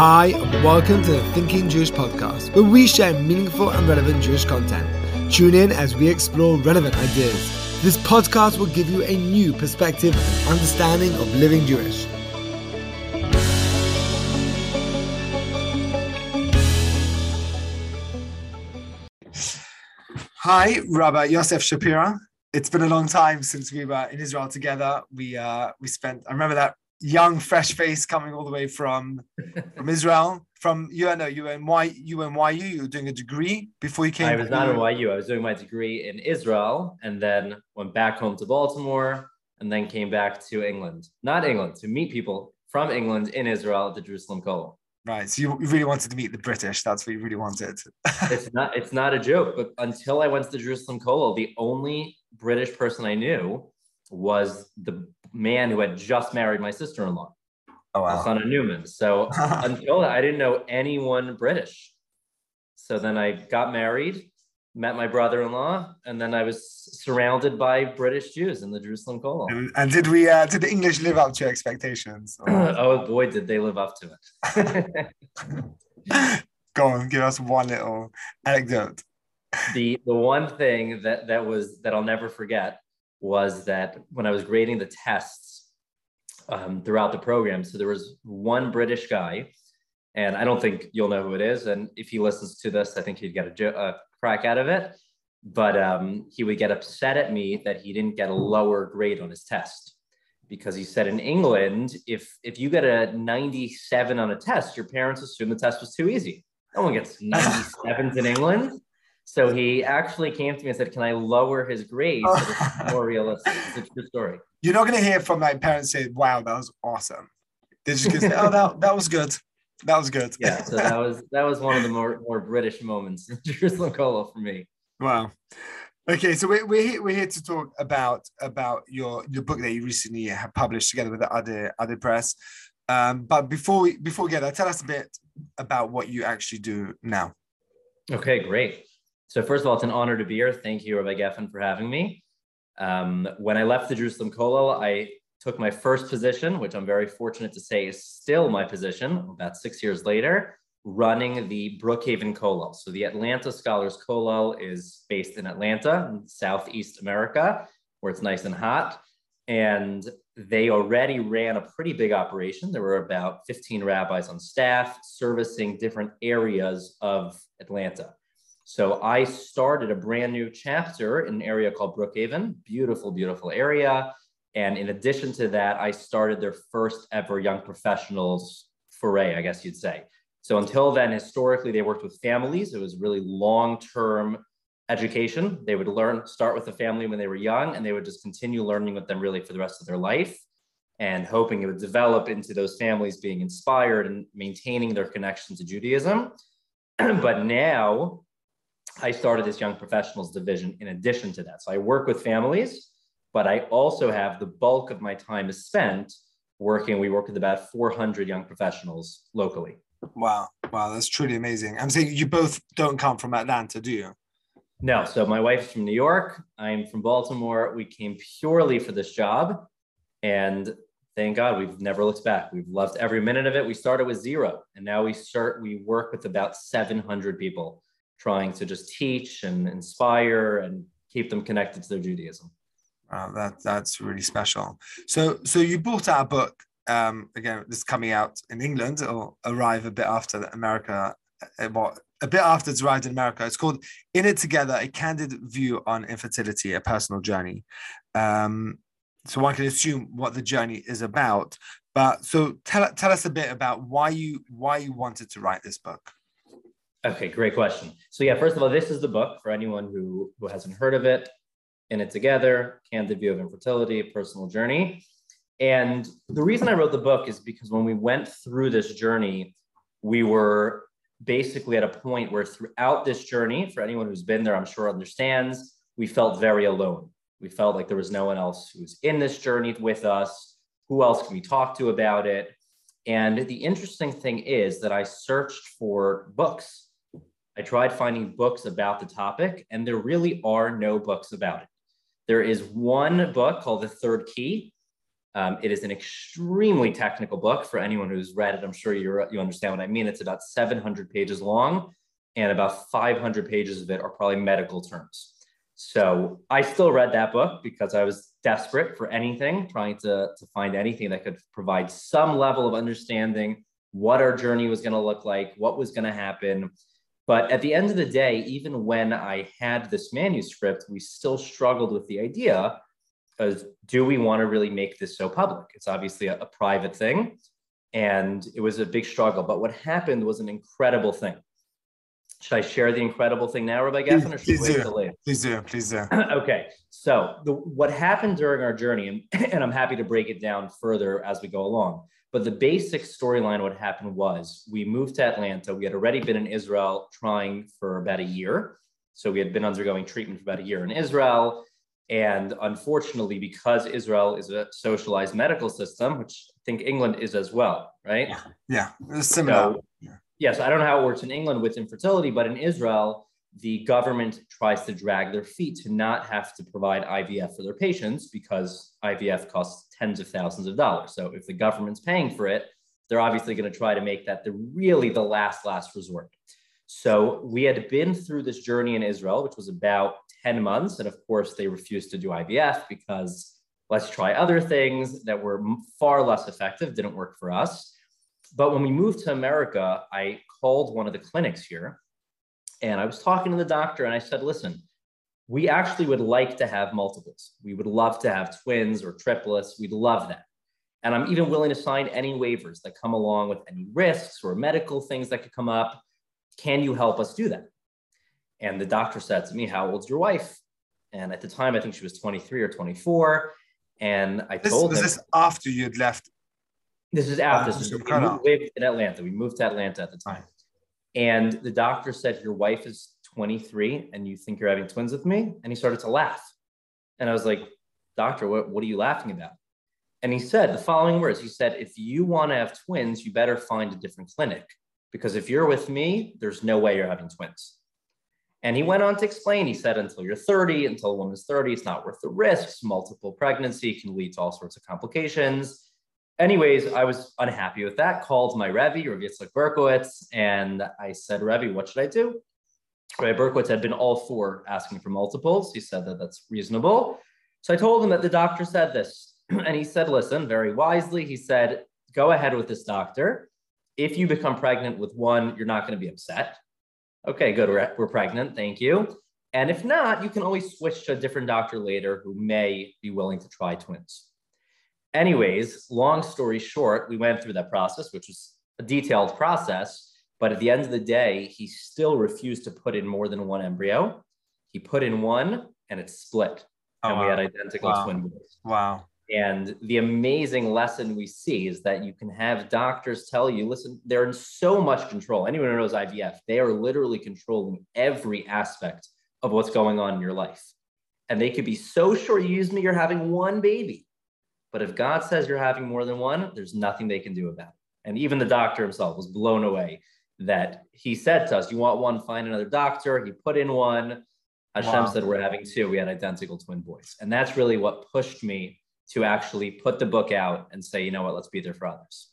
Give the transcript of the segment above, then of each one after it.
Hi, and welcome to the Thinking Jewish podcast, where we share meaningful and relevant Jewish content. Tune in as we explore relevant ideas. This podcast will give you a new perspective and understanding of living Jewish. Hi, Rabbi Yosef Shapira. It's been a long time since we were in Israel together. We uh, we spent. I remember that young, fresh face coming all the way from from Israel. From you know you were in y, you were in YU. You were doing a degree before you came. I was not in YU. I was doing my degree in Israel, and then went back home to Baltimore, and then came back to England. Not England to meet people from England in Israel at the Jerusalem Kollel. Right. So you really wanted to meet the British. That's what you really wanted. it's not. It's not a joke. But until I went to the Jerusalem Kollel, the only British person I knew was the man who had just married my sister-in-law, oh, wow. son of Newman. So until that, I didn't know anyone British. So then I got married, met my brother-in-law, and then I was surrounded by British Jews in the Jerusalem Kollel. And, and did we? Uh, did the English live up to your expectations? oh boy, did they live up to it! Go on, give us one little anecdote. The the one thing that that was that I'll never forget was that when I was grading the tests um, throughout the program, so there was one British guy, and I don't think you'll know who it is. And if he listens to this, I think he'd get a, a crack out of it. But um, he would get upset at me that he didn't get a lower grade on his test because he said in England, if if you get a 97 on a test, your parents assume the test was too easy. No one gets 97s in England. So he actually came to me and said, "Can I lower his grade so it's more realistic?" It's a true story. You're not going to hear from my parents say, "Wow, that was awesome." They're just going to say, "Oh, that, that was good. That was good." Yeah. So that was that was one of the more more British moments in Jerusalem Kollel for me. Wow. Okay, so we're, we're here, we're here to talk about about your your book that you recently have published together with the other other press. Um, but before we before we get there, tell us a bit about what you actually do now. Okay, great. So first of all, it's an honor to be here. Thank you, Rabbi Geffen, for having me. Um, when I left the Jerusalem Kollel, I took my first position, which I'm very fortunate to say is still my position about six years later, running the Brookhaven Kollel. So the Atlanta Scholars Kollel is based in Atlanta, in Southeast America, where it's nice and hot. And they already ran a pretty big operation. There were about 15 rabbis on staff servicing different areas of Atlanta. So I started a brand new chapter in an area called Brookhaven, beautiful, beautiful area. And in addition to that, I started their first ever young professionals foray, I guess you'd say. So until then, historically, they worked with families. It was really long-term education. They would learn, start with the family when they were young, and they would just continue learning with them really for the rest of their life and hoping it would develop into those families being inspired and maintaining their connection to Judaism. but now I started this young professionals division in addition to that. So I work with families, but I also have the bulk of my time is spent working. We work with about 400 young professionals locally. Wow. Wow. That's truly amazing. I'm saying you both don't come from Atlanta, do you? No. So my wife's from New York. I'm from Baltimore. We came purely for this job. And thank God we've never looked back. We've loved every minute of it. We started with zero and now we start, we work with about 700 people trying to just teach and inspire and keep them connected to their Judaism. Wow, that that's really special. So so you brought out a book. Um, again, this is coming out in England. It'll arrive a bit after America. Uh, what a bit after it's arrived in America. It's called "In It Together: A Candid View on Infertility, a Personal Journey." Um, so one can assume what the journey is about. But so tell tell us a bit about why you why you wanted to write this book. Okay, great question. So yeah, first of all, this is the book for anyone who, who hasn't heard of it. In It Together, Candid View of Infertility, Personal Journey. And the reason I wrote the book is because when we went through this journey, we were basically at a point where throughout this journey, for anyone who's been there, I'm sure understands, we felt very alone. We felt like there was no one else who's in this journey with us. Who else can we talk to about it? And the interesting thing is that I searched for books I tried finding books about the topic, and there really are no books about it. There is one book called The Third Key, Um, it is an extremely technical book for anyone who's read it. I'm sure you you understand what I mean. It's about 700 pages long, and about 500 pages of it are probably medical terms. So I still read that book because I was desperate for anything, trying to, to find anything that could provide some level of understanding what our journey was going to look like, what was going to happen. But at the end of the day, even when I had this manuscript, we still struggled with the idea of do we want to really make this so public? It's obviously a, a private thing. And it was a big struggle. But what happened was an incredible thing. Should I share the incredible thing now, Rabbi Geffen, or should please we wait do. later? Please do, please do. okay, so the, what happened during our journey, and, and I'm happy to break it down further as we go along. But the basic storyline, what happened was we moved to Atlanta. We had already been in Israel trying for about a year. So we had been undergoing treatment for about a year in Israel. And unfortunately, because Israel is a socialized medical system, which I think England is as well, right? Yeah, it's similar. So, yes, I don't know how it works in England with infertility, but in Israel, the government tries to drag their feet to not have to provide IVF for their patients because IVF costs tens of thousands of dollars. So if the government's paying for it, they're obviously going to try to make that the really the last last resort. So we had been through this journey in Israel, which was about 10 months. And of course, they refused to do IVF because let's try other things that were far less effective, didn't work for us. But when we moved to America, I called one of the clinics here and I was talking to the doctor and I said, listen, we actually would like to have multiples. We would love to have twins or triplets. We'd love that. And I'm even willing to sign any waivers that come along with any risks or medical things that could come up. Can you help us do that? And the doctor said to me, How old's your wife? And at the time, I think she was 23 or 24. And I This, told was him, this is after you'd left? This is after. Is, we moved- in Atlanta. We moved to Atlanta at the time. And the doctor said, Your wife is 23 and you think you're having twins with me? And he started to laugh. And I was like, Doctor, what, what are you laughing about? And he said the following words He said, If you want to have twins, you better find a different clinic because if you're with me, there's no way you're having twins. And he went on to explain, he said, until you're 30, until a woman's 30, it's not worth the risks. Multiple pregnancy can lead to all sorts of complications. Anyways, I was unhappy with that, called my Rabbi Yitzchak Berkowitz, and I said, Rebbe, what should I do? Rabbi Berkowitz had been all for asking for multiples. He said that that's reasonable. So I told him that the doctor said this. And he said, listen, very wisely, he said, go ahead with this doctor. If you become pregnant with one, you're not going to be upset. Okay, good. We're, we're pregnant. Thank you. And if not, you can always switch to a different doctor later who may be willing to try twins. Anyways, long story short, we went through that process, which was a detailed process. But at the end of the day, he still refused to put in more than one embryo. He put in one and it split. Oh, and we had identical Wow. twin boys. Wow. And the amazing lesson we see is that you can have doctors tell you, listen, they're in so much control. Anyone who knows IVF, they are literally controlling every aspect of what's going on in your life. And they could be so sure you use me, you're having one baby. But if God says you're having more than one, there's nothing they can do about it. And even the doctor himself was blown away that he said to us, You want one, find another doctor. He put in one. Hashem Wow. said, We're having two. We had identical twin boys. And that's really what pushed me to actually put the book out and say, You know what, let's be there for others.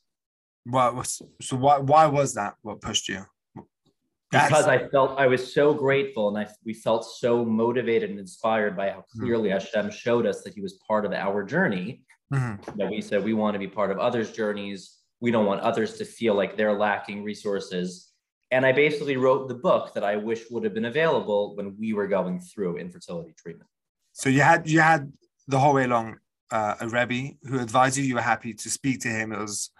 What was so? Why? Why was that? What pushed you? That's- Because I felt I was so grateful and I, we felt so motivated and inspired by how Hmm. clearly Hashem showed us that he was part of our journey Mhm. that we said we want to be part of others' journeys. We don't want others to feel like they're lacking resources. And I basically wrote the book that I wish would have been available when we were going through infertility treatment. So you had you had the whole way along uh, a rebbe who advised you. You were happy to speak to him. It was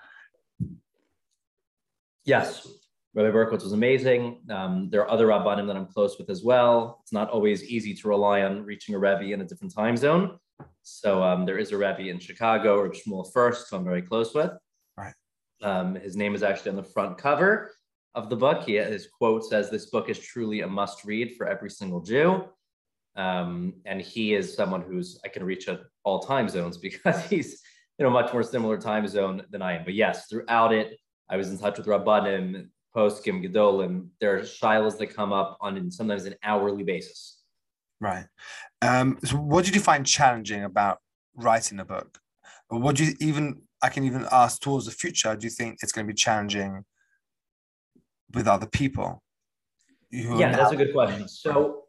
Yes, Rabbi Berkowitz was amazing. Um, there are other Rabbanim that I'm close with as well. It's not always easy to rely on reaching a Rebbe in a different time zone. So um, there is a Rebbe in Chicago, Rabbi Shmuel Fuerst, who I'm very close with. Right. Um, his name is actually on the front cover of the book. He, his quote says, "This book is truly a must-read for every single Jew." Um, and he is someone who's I can reach at all time zones because he's in a much more similar time zone than I am. But yes, throughout it, I was in touch with Rabbanim, Poskim, Gedolim. There are shilas that come up on sometimes an hourly basis. Right. Um, so what did you find challenging about writing the book? But what do you even? I can even ask towards the future. Do you think it's going to be challenging with other people? Yeah, that's a good question. So,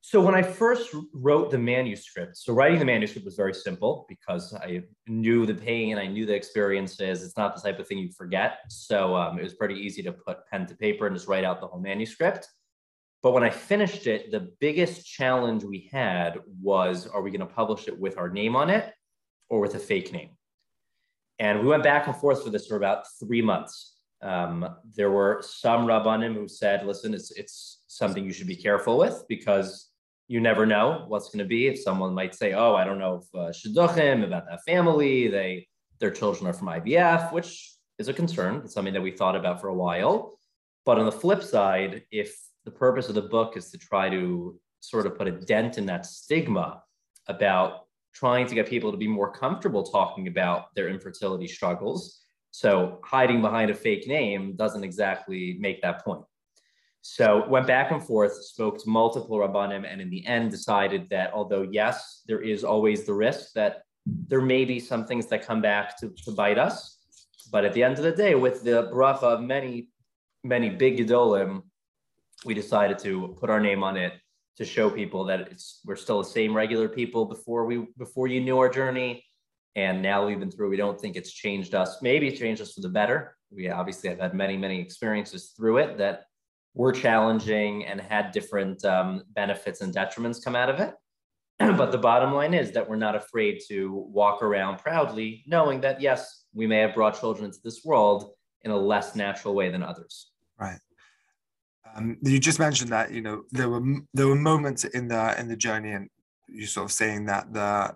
so when I first wrote the manuscript, so writing the manuscript was very simple because I knew the pain, I knew the experiences. It's not the type of thing you forget. So um, it was pretty easy to put pen to paper and just write out the whole manuscript. But when I finished it, the biggest challenge we had was are we going to publish it with our name on it or with a fake name? And we went back and forth for this for about three months. Um, there were some rabbanim who said, listen, it's, it's something you should be careful with because you never know what's going to be. If someone might say, oh, I don't know if uh, shidduchim about that family, they their children are from IVF, which is a concern. It's something that we thought about for a while. But on the flip side, if the purpose of the book is to try to sort of put a dent in that stigma about trying to get people to be more comfortable talking about their infertility struggles. So hiding behind a fake name doesn't exactly make that point. So went back and forth, spoke to multiple rabbanim, and in the end decided that although yes, there is always the risk that there may be some things that come back to, to bite us, but at the end of the day, with the bracha of many, many big gedolim, we decided to put our name on it to show people that it's we're still the same regular people before we before you knew our journey. And now we've been through we don't think it's changed us. Maybe it's changed us for the better. We obviously have had many many experiences through it that were challenging and had different um, benefits and detriments come out of it. But the bottom line is that we're not afraid to walk around proudly knowing that yes we may have brought children into this world in a less natural way than others. Right um, you just mentioned that you know there were there were moments in the in the journey, and you're sort of saying that the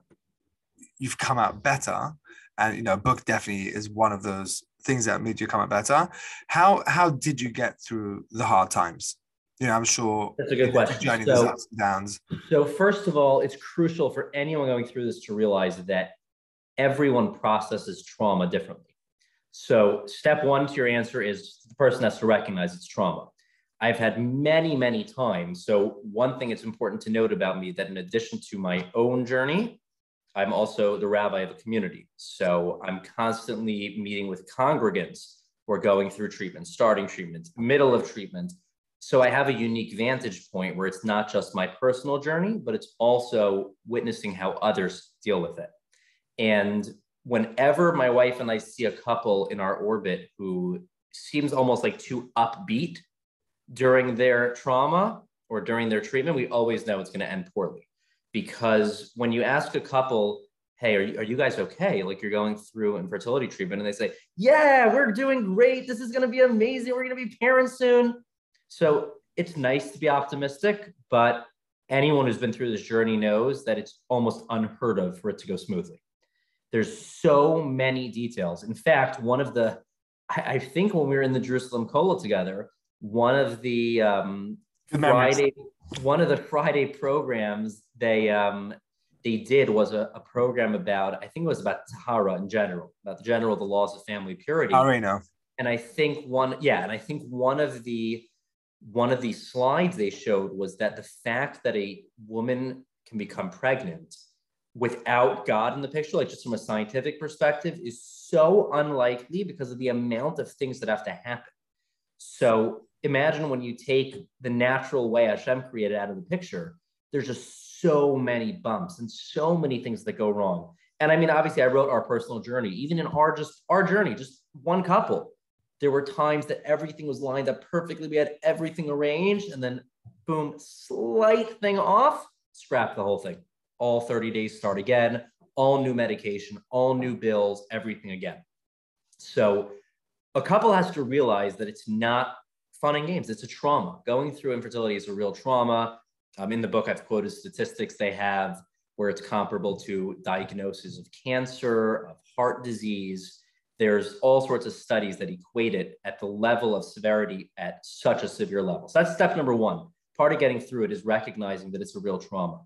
you've come out better, and you know, a book definitely is one of those things that made you come out better. How how did you get through the hard times? You know, I'm sure that's a good question. Journey, so, ups and downs. So first of all, it's crucial for anyone going through this to realize that everyone processes trauma differently. So step one to your answer is the person has to recognize it's trauma. I've had many, many times. So, one thing it's important to note about me that in addition to my own journey, I'm also the rabbi of a community. So, I'm constantly meeting with congregants who are going through treatment, starting treatment, middle of treatment. So, I have a unique vantage point where it's not just my personal journey, but it's also witnessing how others deal with it. And whenever my wife and I see a couple in our orbit who seems almost like too upbeat during their trauma or during their treatment, we always know it's going to end poorly. Because when you ask a couple, hey, are you, are you guys okay? Like you're going through infertility treatment, and they say, yeah, we're doing great. This is going to be amazing. We're going to be parents soon. So it's nice to be optimistic, but anyone who's been through this journey knows that it's almost unheard of for it to go smoothly. There's so many details. In fact, one of the, I, I think when we were in the Jerusalem Kollel together, one of the um, Friday one of the Friday programs they um, they did was a, a, program about I think it was about Tahara in general, about the general the laws of family purity. I know. And I think one yeah, and I think one of the one of the slides they showed was that the fact that a woman can become pregnant without God in the picture, like just from a scientific perspective, is so unlikely because of the amount of things that have to happen. So imagine when you take the natural way Hashem created out of the picture, there's just so many bumps and so many things that go wrong. And I mean, obviously, I wrote our personal journey, even in our just our journey, just one couple. There were times that everything was lined up perfectly. We had everything arranged, and then boom, slight thing off, scrap the whole thing. All 30 days start again, all new medication, all new bills, everything again. So a couple has to realize that it's not fun and games. It's a trauma. Going through infertility is a real trauma. Um, in the book, I've quoted statistics they have where it's comparable to diagnosis of cancer, of heart disease. There's all sorts of studies that equate it at the level of severity at such a severe level. So that's step number one. Part of getting through it is recognizing that it's a real trauma.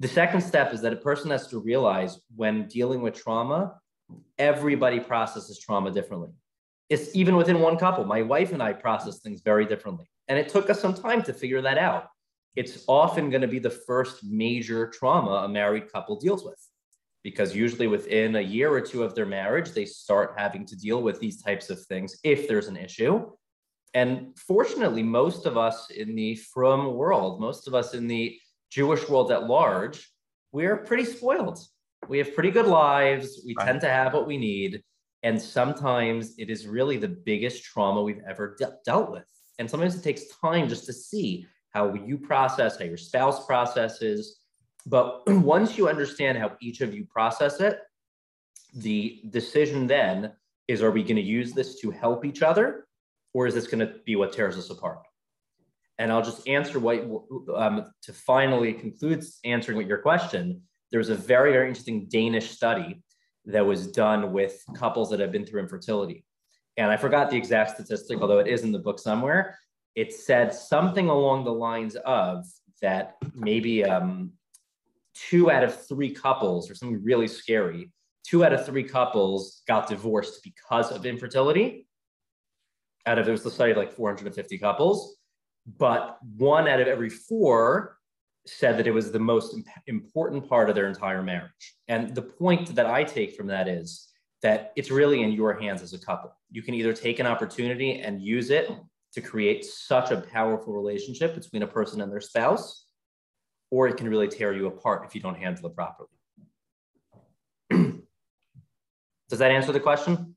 The second step is that a person has to realize when dealing with trauma, everybody processes trauma differently it's even within one couple. My wife and I process things very differently. And it took us some time to figure that out. It's often going to be the first major trauma a married couple deals with because usually within a year or two of their marriage, they start having to deal with these types of things if there's an issue. And fortunately, most of us in the frum world, most of us in the Jewish world at large, we're pretty spoiled. We have pretty good lives. We right. tend to have what we need. And sometimes it is really the biggest trauma we've ever de- dealt with. And sometimes it takes time just to see how you process, how your spouse processes. But once you understand how each of you process it, the decision then is are we going to use this to help each other or is this going to be what tears us apart? And I'll just answer what, um, to finally conclude answering what your question, there was a very, very interesting Danish study that was done with couples that have been through infertility. And I forgot the exact statistic, although it is in the book somewhere. It said something along the lines of that maybe um, two out of three couples, or something really scary, two out of three couples got divorced because of infertility. Out of it was the study of like 450 couples, but one out of every four said that it was the most important part of their entire marriage. And the point that I take from that is that it's really in your hands as a couple. You can either take an opportunity and use it to create such a powerful relationship between a person and their spouse, or it can really tear you apart if you don't handle it properly. Does that answer the question?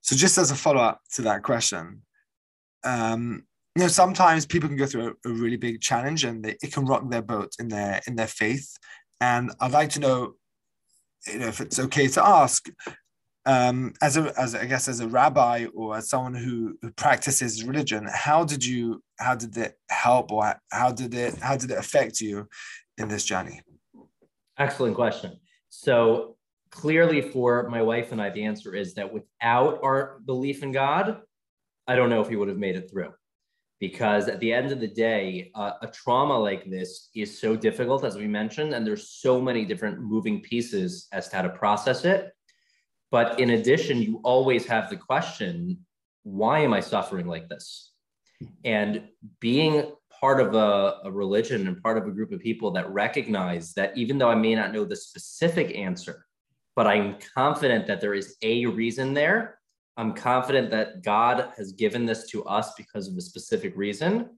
So, just as a follow up to that question, um, you know sometimes people can go through a, a really big challenge and they, it can rock their boat in their in their faith and i'd like to know you know if it's okay to ask um, as a as I guess as a rabbi or as someone who, who practices religion, how did you how did it help or how did it how did it affect you in this journey? Excellent question. So clearly, for my wife and I, the answer is that without our belief in God, I don't know if he would have made it through because at the end of the day, uh, a trauma like this is so difficult, as we mentioned, and there's so many different moving pieces as to how to process it. But in addition, you always have the question why am I suffering like this? And being part of a, a religion and part of a group of people that recognize that even though I may not know the specific answer, but I'm confident that there is a reason there I'm confident that God has given this to us because of a specific reason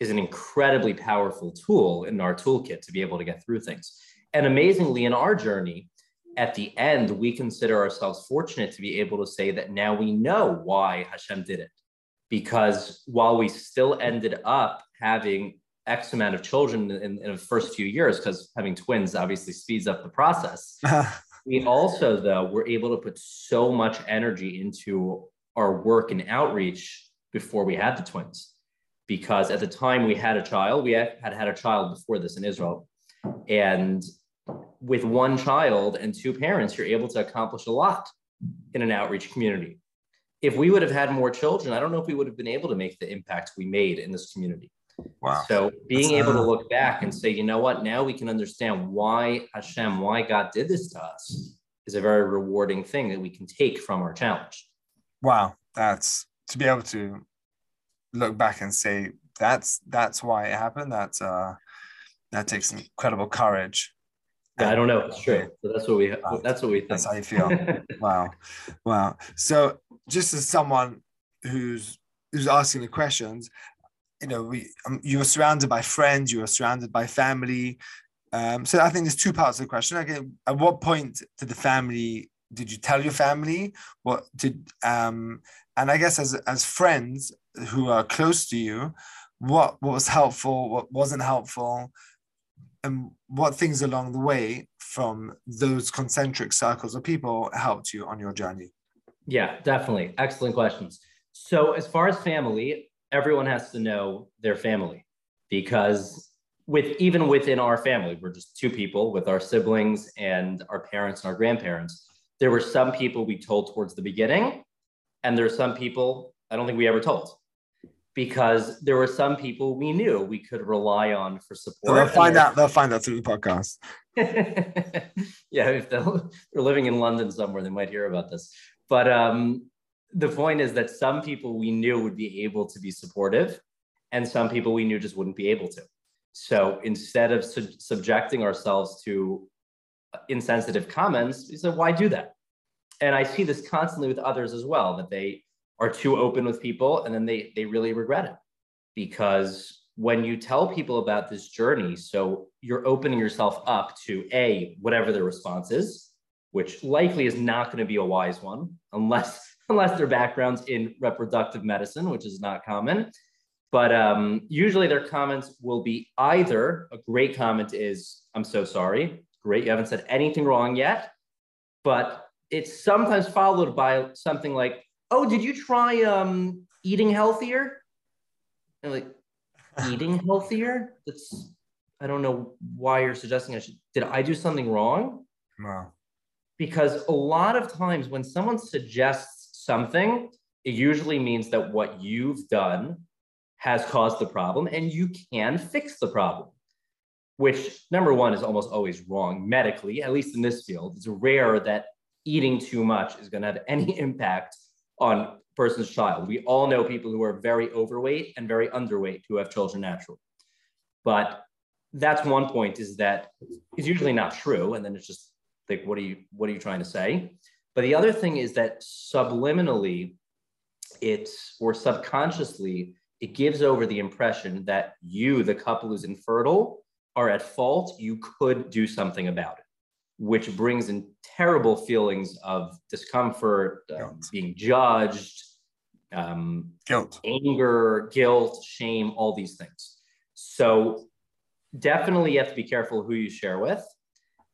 is an incredibly powerful tool in our toolkit to be able to get through things. And amazingly, in our journey, at the end, we consider ourselves fortunate to be able to say that now we know why Hashem did it. Because while we still ended up having X amount of children in, in the first few years, because having twins obviously speeds up the process, uh-huh. We also, though, were able to put so much energy into our work and outreach before we had the twins. Because at the time we had a child, we had had a child before this in Israel. And with one child and two parents, you're able to accomplish a lot in an outreach community. If we would have had more children, I don't know if we would have been able to make the impact we made in this community. Wow. So being That's, able to look back and say, you know what, now we can understand why Hashem, why God did this to us is a very rewarding thing that we can take from our challenge. Wow. That's to be able to look back and say that's that's why it happened. That's uh that takes incredible courage. Yeah, I don't know. It's true. So that's what we that's what we think. That's how you feel. wow. Wow. So just as someone who's who's asking the questions, you know, we um, you were surrounded by friends, you were surrounded by family. Um, so I think there's two parts of the question. Okay, at what point did the family did you tell your family? What did um, and I guess as as friends who are close to you, what what was helpful, what wasn't helpful, and what things along the way from those concentric circles of people helped you on your journey? Yeah, definitely. Excellent questions. So as far as family, everyone has to know their family because with even within our family, we're just two people with our siblings and our parents and our grandparents. There were some people we told towards the beginning, and there are some people I don't think we ever told because there were some people we knew we could rely on for support. So they'll find out. They'll find out through the podcast. yeah, if they're living in London somewhere, they might hear about this. But um, the point is that some people we knew would be able to be supportive and some people we knew just wouldn't be able to. So instead of su- subjecting ourselves to insensitive comments. He said, why do that? And I see this constantly with others as well, that they are too open with people and then they, they really regret it. Because when you tell people about this journey, so you're opening yourself up to A, whatever the response is, which likely is not going to be a wise one unless unless their background's in reproductive medicine, which is not common. But um, usually their comments will be either a great comment is, I'm so sorry, great, you haven't said anything wrong yet. But it's sometimes followed by something like, oh, did you try um, eating healthier? And like, eating healthier? That's, I don't know why you're suggesting I should, did I do something wrong? Wow. Because a lot of times when someone suggests something, it usually means that what you've done has caused the problem and you can fix the problem which number one is almost always wrong medically at least in this field. It's rare that eating too much is going to have any impact on a person's child. We all know people who are very overweight and very underweight who have children naturally. But that's one point is that it's usually not true and then it's just like what are you what are you trying to say but the other thing is that subliminally it's or subconsciously it gives over the impression that you, the couple who's infertile, are at fault. You could do something about it, which brings in terrible feelings of discomfort, uh, being judged, um, guilt, anger, guilt, shame, all these things. So definitely you have to be careful who you share with.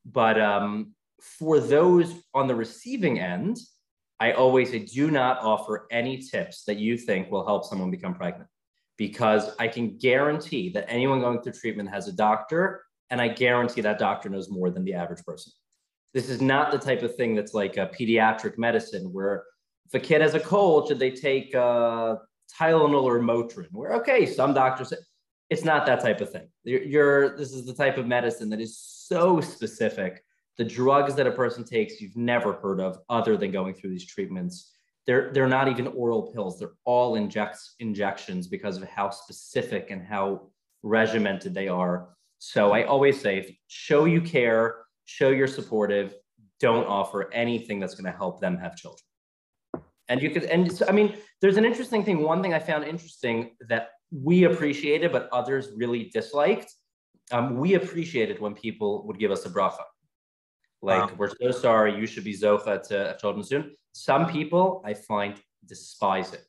But um, for those on the receiving end, I always say do not offer any tips that you think will help someone become pregnant because I can guarantee that anyone going through treatment has a doctor, and I guarantee that doctor knows more than the average person. This is not the type of thing that's like a pediatric medicine where if a kid has a cold, should they take uh, Tylenol or Motrin? Where okay, some doctors it's not that type of thing. You're, you're this is the type of medicine that is so specific. The drugs that a person takes you've never heard of other than going through these treatments they're they're not even oral pills. They're all injects injections because of how specific and how regimented they are. So i always say show you care show you're supportive don't offer anything that's going to help them have children. And you could and so, i mean there's an interesting thing. One thing i found interesting that we appreciated but others really disliked um, we appreciated when people would give us a bracha like, wow. we're so sorry. You should be zocheh to children soon. Some people I find despise it.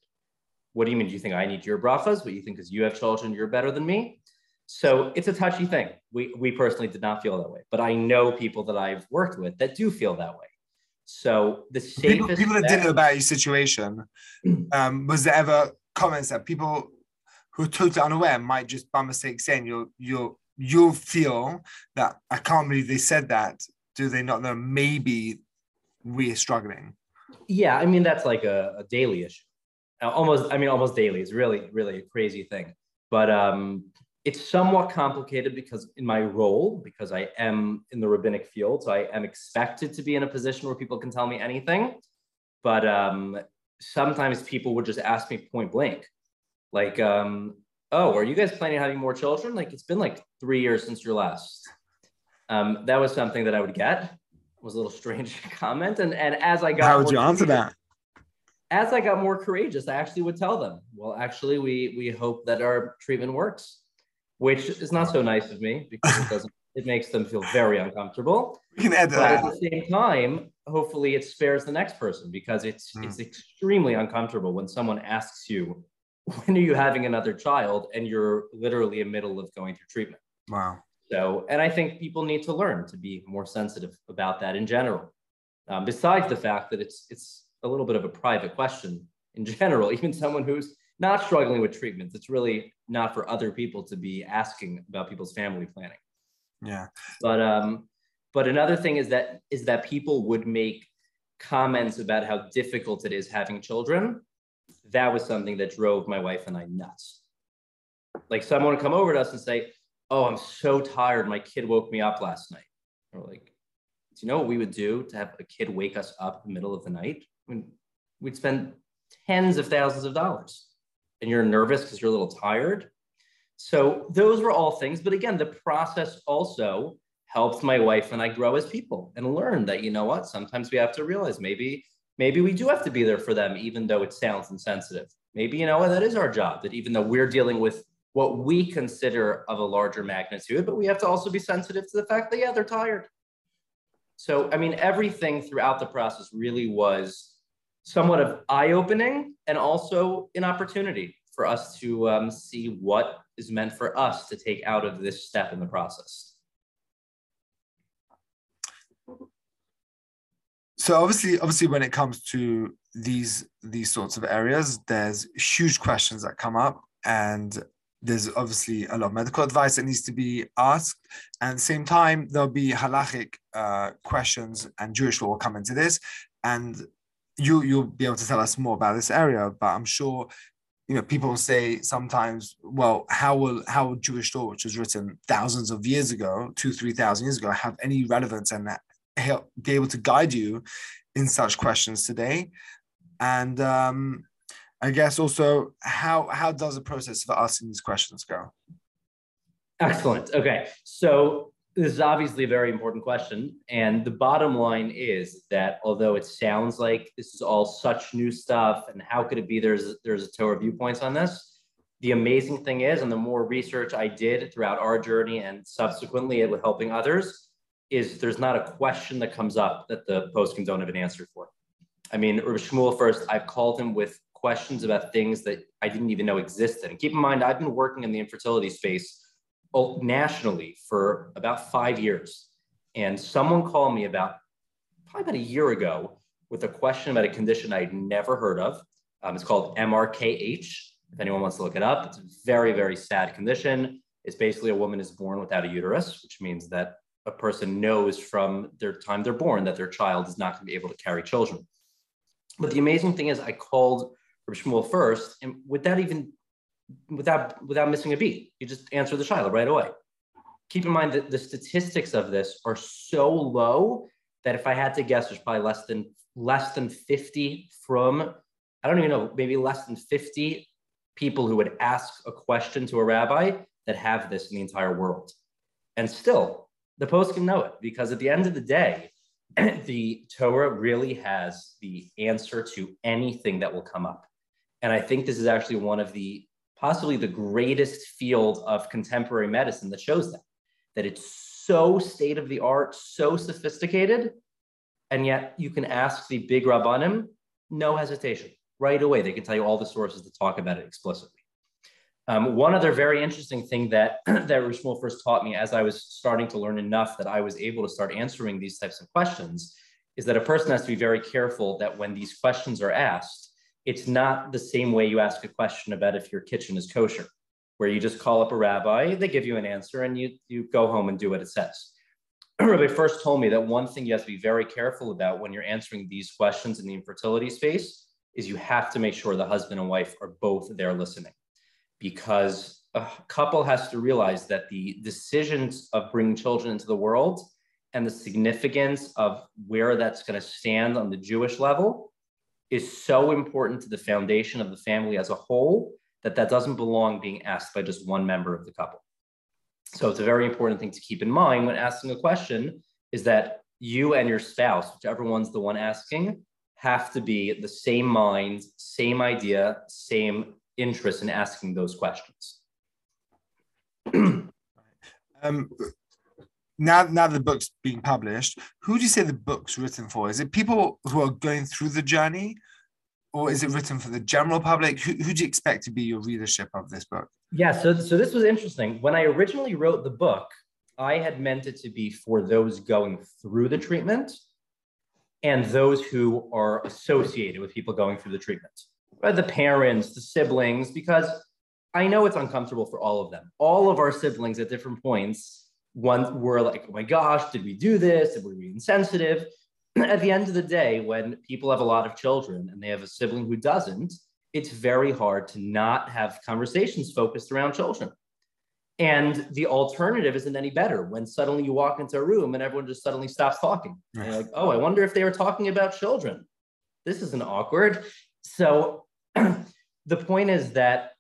What do you mean? Do you think I need your brachas? What do you think is you have children, you're better than me? So it's a touchy thing. We, we personally did not feel that way, but I know people that I've worked with that do feel that way. So the safest people, people that didn't know about your situation, um, was there ever comments that people who are totally unaware might just by mistake saying you'll you'll you'll feel that I can't believe they said that do they not know maybe we're struggling? Yeah, I mean that's like a, a daily issue. Uh, almost, I mean, almost daily. It's really, really a crazy thing. But um, it's somewhat complicated because in my role, because I am in the rabbinic field, so I am expected to be in a position where people can tell me anything. But um, sometimes people would just ask me point blank, like, um, "Oh, are you guys planning on having more children? Like, it's been like three years since your last." Um, that was something that I would get. It was a little strange comment, and and as I got how would you answer that? As I got more courageous, I actually would tell them, "Well, actually, we we hope that our treatment works," which is not so nice of me because it doesn't. it makes them feel very uncomfortable. We can add but that. at the same time, hopefully, it spares the next person because it's mm. it's extremely uncomfortable when someone asks you, "When are you having another child?" and you're literally in the middle of going through treatment. Wow. So, and I think people need to learn to be more sensitive about that in general. Um, besides the fact that it's it's a little bit of a private question in general, even someone who's not struggling with treatments, it's really not for other people to be asking about people's family planning. Yeah. But um, but another thing is that is that people would make comments about how difficult it is having children. That was something that drove my wife and I nuts. Like someone would come over to us and say, oh, I'm so tired. My kid woke me up last night. Or like, do you know what we would do to have a kid wake us up in the middle of the night? I mean, we'd spend tens of thousands of dollars and you're nervous because you're a little tired. So those were all things. But again, the process also helped my wife and I grow as people and learn that, you know what, sometimes we have to realize maybe, maybe we do have to be there for them, even though it sounds insensitive. Maybe, you know what, that is our job, that even though we're dealing with what we consider of a larger magnitude, but we have to also be sensitive to the fact that, yeah, they're tired. So, I mean, everything throughout the process really was somewhat of eye opening and also an opportunity for us to um, see what is meant for us to take out of this step in the process. so obviously obviously when it comes to these these sorts of areas there's huge questions that come up and there's obviously a lot of medical advice that needs to be asked. And at the same time there'll be halachic uh, questions and jewish law will come into this. And you you'll be able to tell us more about this area but i'm sure you know people say sometimes well how will how will jewish law which was written thousands of years ago two three thousand years ago have any relevance and help be able to guide you in such questions today? And um, i guess also how how does the process for asking these questions go? Excellent. Okay. So this is obviously a very important question. And the bottom line is that although it sounds like this is all such new stuff and how could it be there's there's a Torah viewpoints on this the amazing thing is and the more research i did throughout our journey and subsequently with helping others is there's not a question that comes up that the poskim don't have an answer for. I mean, Shmuel Fuerst, I've called him with questions about things that I didn't even know existed. And keep in mind, I've been working in the infertility space nationally for about five years. And someone called me about probably about a year ago with a question about a condition I'd never heard of. Um, it's called MRKH. If anyone wants to look it up, it's a very, very sad condition. It's basically a woman is born without a uterus, which means that a person knows from their time they're born that their child is not going to be able to carry children. But the amazing thing is, I called Rabbi Shmuel Fuerst, and without even without without missing a beat, you just answer the shiloh right away. Keep in mind that the statistics of this are so low that if I had to guess, there's probably less than less than 50 from I don't even know, maybe less than 50 people who would ask a question to a rabbi that have this in the entire world. And still, the poskim know it because at the end of the day, the Torah really has the answer to anything that will come up. And I think this is actually one of the possibly the greatest field of contemporary medicine that shows that, that it's so state of the art, so sophisticated, and yet you can ask the big rabbanim, no hesitation, right away. They can tell you all the sources to talk about it explicitly. Um, one other very interesting thing that that Rishmul Fuerst taught me as I was starting to learn enough that I was able to start answering these types of questions is that a person has to be very careful that when these questions are asked, it's not the same way you ask a question about if your kitchen is kosher, where you just call up a rabbi, they give you an answer, and you you go home and do what it says. Rabbi Fuerst told me that one thing you have to be very careful about when you're answering these questions in the infertility space is you have to make sure the husband and wife are both there listening because a couple has to realize that the decisions of bringing children into the world and the significance of where that's going to stand on the Jewish level is so important to the foundation of the family as a whole that that doesn't belong being asked by just one member of the couple. So it's a very important thing to keep in mind when asking a question is that you and your spouse, whichever one's the one asking, have to be the same mind, same idea, same interest in asking those questions. um, now, now the book's being published, who do you say the book's written for? Is it people who are going through the journey, or is it written for the general public? Who, who do you expect to be your readership of this book? Yeah, so so this was interesting. When I originally wrote the book, I had meant it to be for those going through the treatment and those who are associated with people going through the treatment uh, the parents, the siblings, because I know it's uncomfortable for all of them. All of our siblings at different points, one were like, oh my gosh, did we do this? Did we be insensitive? at the end of the day, when people have a lot of children and they have a sibling who doesn't, it's very hard to not have conversations focused around children. And the alternative isn't any better when suddenly you walk into a room and everyone just suddenly stops talking. Like, oh, I wonder if they were talking about children. This isn't awkward. So the point is that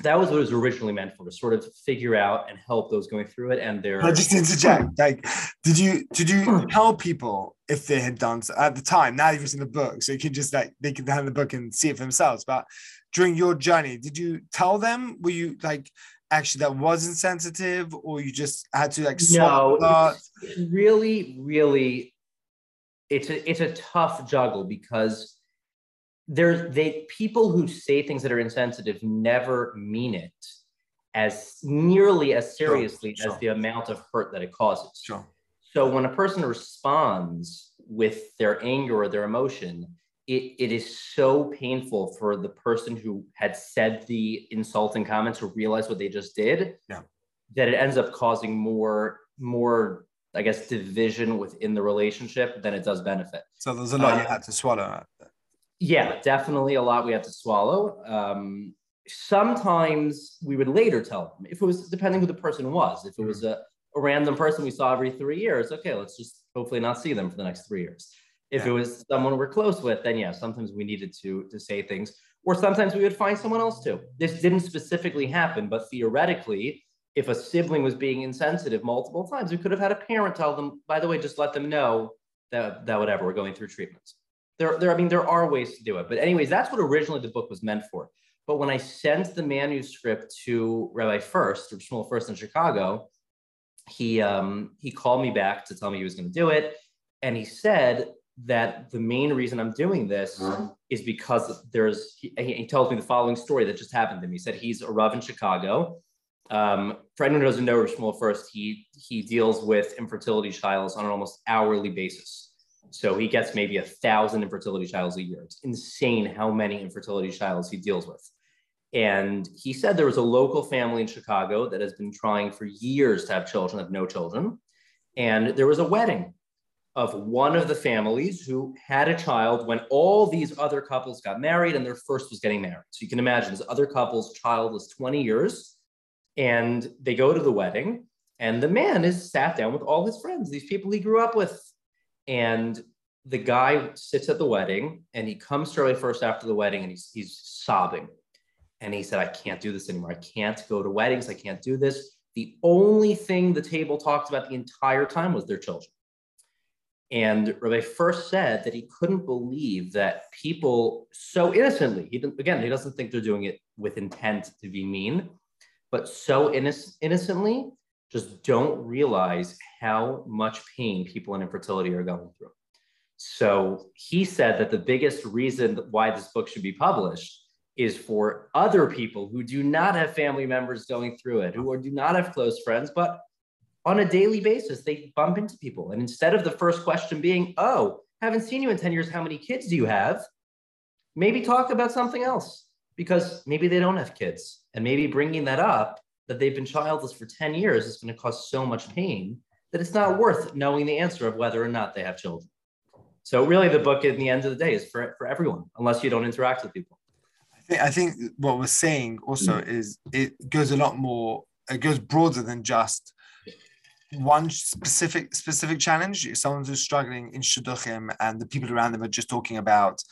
that was what it was originally meant for to sort of figure out and help those going through it and their I just interject. Like, did you did you hmm. tell people if they had done so at the time? Now you've written the book, so you can just like they can have the book and see it for themselves. But during your journey, did you tell them? Were you like actually that wasn't sensitive, or you just had to like no? It's, it's really, really, it's a it's a tough juggle because there's they people who say things that are insensitive never mean it as nearly as seriously sure, sure. as the amount of hurt that it causes. Sure. So when a person responds with their anger or their emotion, it, it is so painful for the person who had said the insulting comments to realize what they just did yeah. that it ends up causing more more i guess division within the relationship than it does benefit so there's a lot you uh, had to swallow yeah definitely a lot we had to swallow um, sometimes we would later tell them if it was depending who the person was if it was mm-hmm. a, a random person we saw every three years okay let's just hopefully not see them for the next three years if yeah. it was someone we're close with, then yeah, sometimes we needed to to say things, or sometimes we would find someone else to. This didn't specifically happen, but theoretically, if a sibling was being insensitive multiple times, we could have had a parent tell them, by the way, just let them know that that whatever we're going through treatments. There, there, I mean, there are ways to do it. But anyways, that's what originally the book was meant for. But when I sent the manuscript to Rabbi Fuerst, or Shmuel Fuerst in Chicago, he um, he called me back to tell me he was going to do it, and he said that the main reason I'm doing this mm-hmm. is because there's, he, he, tells me the following story that just happened to him. He said he's a Rav in Chicago. Um, for anyone who doesn't know Shmuel Fuerst, he, he deals with infertility trials on an almost hourly basis. So he gets maybe a thousand infertility trials a year. It's insane how many infertility trials he deals with. And he said there was a local family in Chicago that has been trying for years to have children, have no children. And there was a wedding of one of the families who had a child when all these other couples got married and their first was getting married. So you can imagine this other couple's child was 20 years and they go to the wedding and the man is sat down with all his friends, these people he grew up with. And the guy sits at the wedding and he comes to Fuerst after the wedding and he's, he's sobbing. And he said, I can't do this anymore. I can't go to weddings. I can't do this. The only thing the table talked about the entire time was their children. And Rabbi Fuerst said that he couldn't believe that people so innocently, he again, he doesn't think they're doing it with intent to be mean, but so inno- innocently just don't realize how much pain people in infertility are going through. So he said that the biggest reason why this book should be published is for other people who do not have family members going through it, who do not have close friends, but on a daily basis, they bump into people. And instead of the first question being, oh, haven't seen you in 10 years, how many kids do you have? Maybe talk about something else because maybe they don't have kids. And maybe bringing that up, that they've been childless for 10 years, is going to cause so much pain that it's not worth knowing the answer of whether or not they have children. So, really, the book at the end of the day is for, for everyone, unless you don't interact with people. I think, I think what we're saying also mm-hmm. is it goes a lot more, it goes broader than just one specific specific challenge someone who's struggling in shidduchim and the people around them are just talking about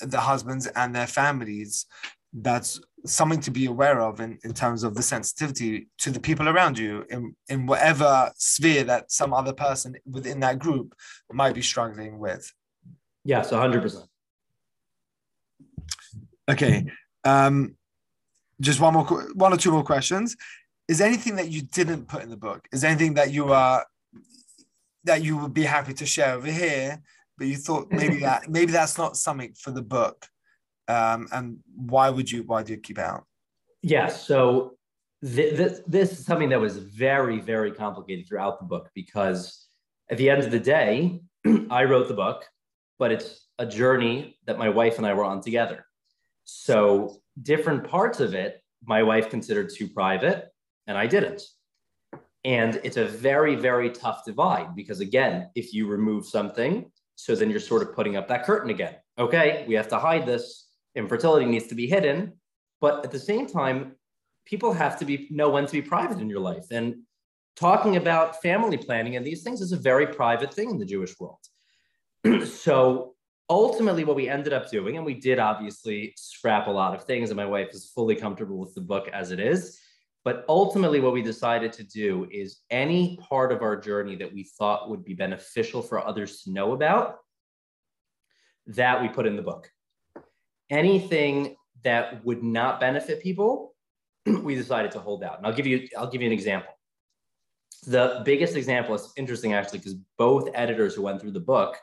the husbands and their families that's something to be aware of in, in terms of the sensitivity to the people around you in, in whatever sphere that some other person within that group might be struggling with yes 100% okay um just one more one or two more questions is anything that you didn't put in the book? Is anything that you are that you would be happy to share over here, but you thought maybe that maybe that's not something for the book? Um, and why would you why do you keep out? Yeah, so th- this this is something that was very very complicated throughout the book because at the end of the day, I wrote the book, but it's a journey that my wife and I were on together. So different parts of it, my wife considered too private and I didn't. And it's a very, very tough divide because, again, if you remove something, so then you're sort of putting up that curtain again. Okay, we have to hide this. Infertility needs to be hidden. But at the same time, people have to be know when to be private in your life. And talking about family planning and these things is a very private thing in the Jewish world. so ultimately, what we ended up doing, and we did obviously scrap a lot of things, and my wife is fully comfortable with the book as it is. But ultimately, what we decided to do is any part of our journey that we thought would be beneficial for others to know about, that we put in the book. Anything that would not benefit people, we decided to hold out. And I'll give you, I'll give you an example. The biggest example is interesting actually, because both editors who went through the book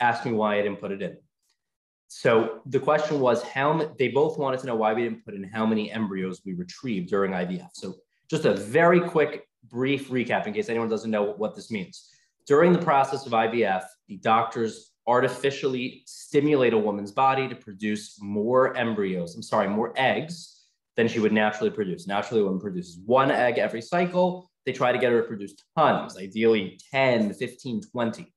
asked me why I didn't put it in. So the question was how they both wanted to know why we didn't put in how many embryos we retrieved during IVF. So just a very quick, brief recap in case anyone doesn't know what this means. During the process of IVF, the doctors artificially stimulate a woman's body to produce more embryos. I'm sorry, more eggs than she would naturally produce. Naturally, a woman produces one egg every cycle. They try to get her to produce tons, ideally 10, 15, 20.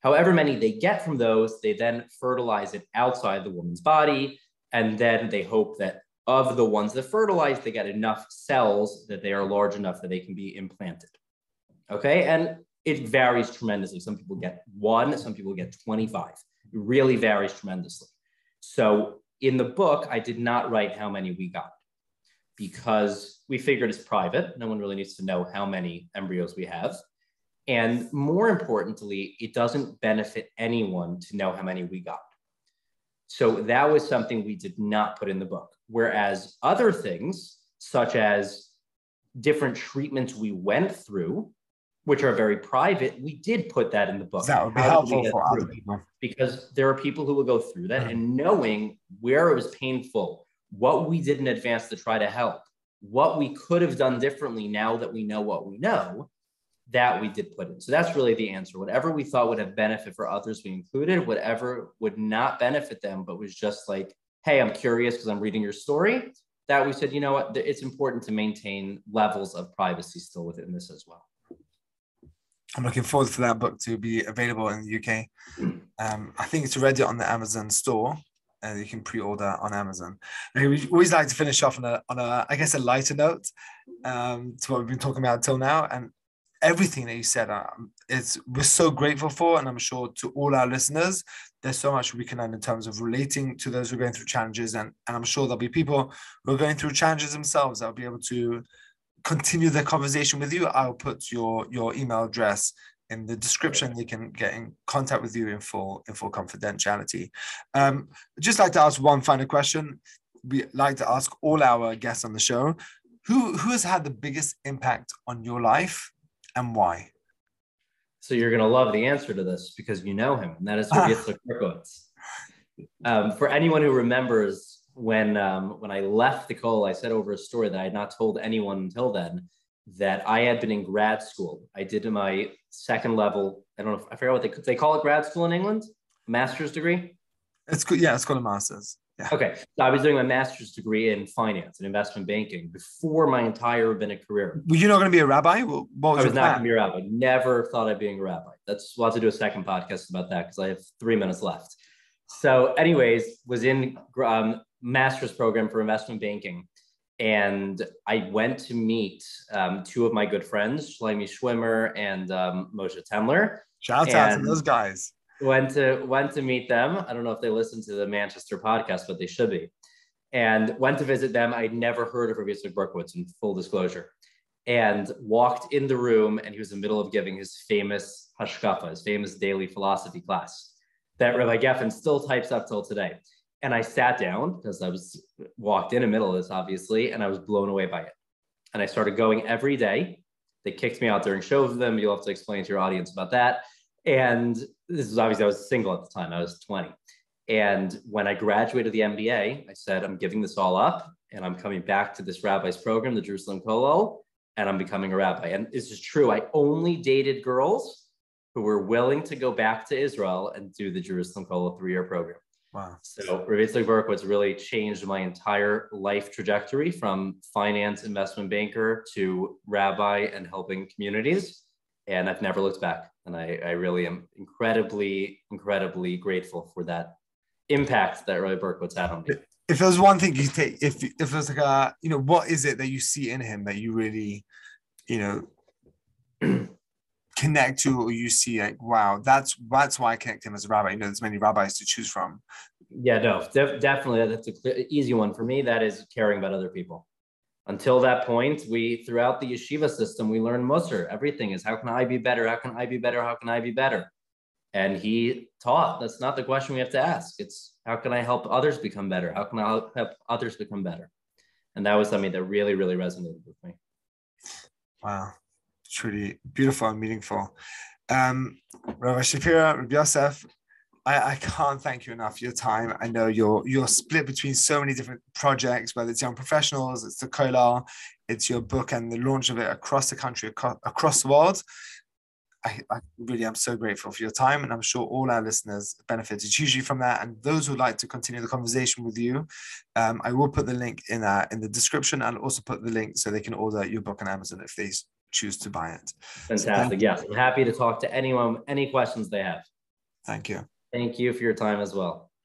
However many they get from those, they then fertilize it outside the woman's body. And then they hope that of the ones that fertilize, they get enough cells that they are large enough that they can be implanted. Okay. And it varies tremendously. Some people get one, some people get 25. It really varies tremendously. So in the book, I did not write how many we got because we figured it's private. No one really needs to know how many embryos we have. And more importantly, it doesn't benefit anyone to know how many we got. So that was something we did not put in the book. Whereas other things, such as different treatments we went through, which are very private, we did put that in the book. That would be How helpful for other people. Because there are people who will go through that mm-hmm. and knowing where it was painful, what we did in advance to try to help, what we could have done differently now that we know what we know, that we did put in. So that's really the answer. Whatever we thought would have benefit for others, we included. Whatever would not benefit them, but was just like, hey, I'm curious because I'm reading your story, that we said, you know what, it's important to maintain levels of privacy still within this as well. I'm looking forward for that book to be available in the UK. Um, I think it's already on the Amazon store, and you can pre-order on Amazon. And we always like to finish off on a, on a, I guess, a lighter note um, to what we've been talking about until now. And everything that you said. Um, it's we're so grateful for, and I'm sure to all our listeners, there's so much we can learn in terms of relating to those who are going through challenges, and and I'm sure there'll be people who are going through challenges themselves that'll be able to continue the conversation with you. I'll put your your email address in the description. They can get in contact with you in full in full confidentiality. Um, just like to ask one final question. We like to ask all our guests on the show who who has had the biggest impact on your life and why? So you're going to love the answer to this because you know him, and that is Yitzhak Berkowitz. Um, for anyone who remembers when um, when I left the Kollel, I said over a story that I had not told anyone until then that I had been in grad school. I did my second level. I don't know. If, I forget what they they call it grad school in England. Master's degree. It's good. Yeah, it's called a master's. Yeah. Okay. So I was doing my master's degree in finance and investment banking before my entire rabbinic career. Were you not going to be a rabbi? What was I was not going to be a rabbi. Never thought I'd being a rabbi. That's we'll have to do a second podcast about that because I have three minutes left. So, anyways, was in um, master's program for investment banking, and I went to meet um, two of my good friends, Shlomi Schwimmer and um, Moshe Temler. Shout out to those guys went to went to meet them. I don't know if they listen to the Manchester podcast, but they should be. And went to visit them. I'd never heard of Rabbi Berkowitz in full disclosure. And walked in the room, and he was in the middle of giving his famous Hashkafa, his famous daily philosophy class that Rabbi Geffen still types up till today. And I sat down because I was walked in the middle of this, obviously, and I was blown away by it. And I started going every day. They kicked me out during shows with them. You'll have to explain to your audience about that. And this is obviously I was single at the time. I was 20. And when I graduated the MBA, I said, I'm giving this all up and I'm coming back to this rabbi's program, the Jerusalem Kollel, and I'm becoming a rabbi. And this is true. I only dated girls who were willing to go back to Israel and do the Jerusalem Kollel three-year program. Wow. So Rabbi Berkowitz really changed my entire life trajectory from finance investment banker to rabbi and helping communities. And I've never looked back. And I, I really am incredibly, incredibly grateful for that impact that Rav Berkowitz had on me. If there's one thing you take, if if there's like a, you know, what is it that you see in him that you really, you know, connect to or you see like wow that's that's why i connect him as a rabbi. You know there's many rabbis to choose from. Yeah no def- definitely that's a clear, easy one for me. That is caring about other people. Until that point we throughout the yeshiva system we learn musar everything is how can i be better? How can i be better? How can i be better? And he taught. That's not the question we have to ask. It's how can i help others become better? How can i help others become better? And that was something that really really resonated with me. Wow truly beautiful and meaningful. Um, Rabbi Shapira, Rabbi Yosef, I, I can't thank you enough for your time. I know you're you're split between so many different projects, whether it's young professionals, it's the Kollel, it's your book and the launch of it across the country, across, across the world. I, I, really am so grateful for your time, and I'm sure all our listeners benefited hugely from that. And those who would like to continue the conversation with you, um, I will put the link in uh, in the description, and also put the link so they can order your book on Amazon if they choose to buy it. Fantastic. So yes, I'm happy to talk to anyone, any questions they have. Thank you. Thank you for your time as well.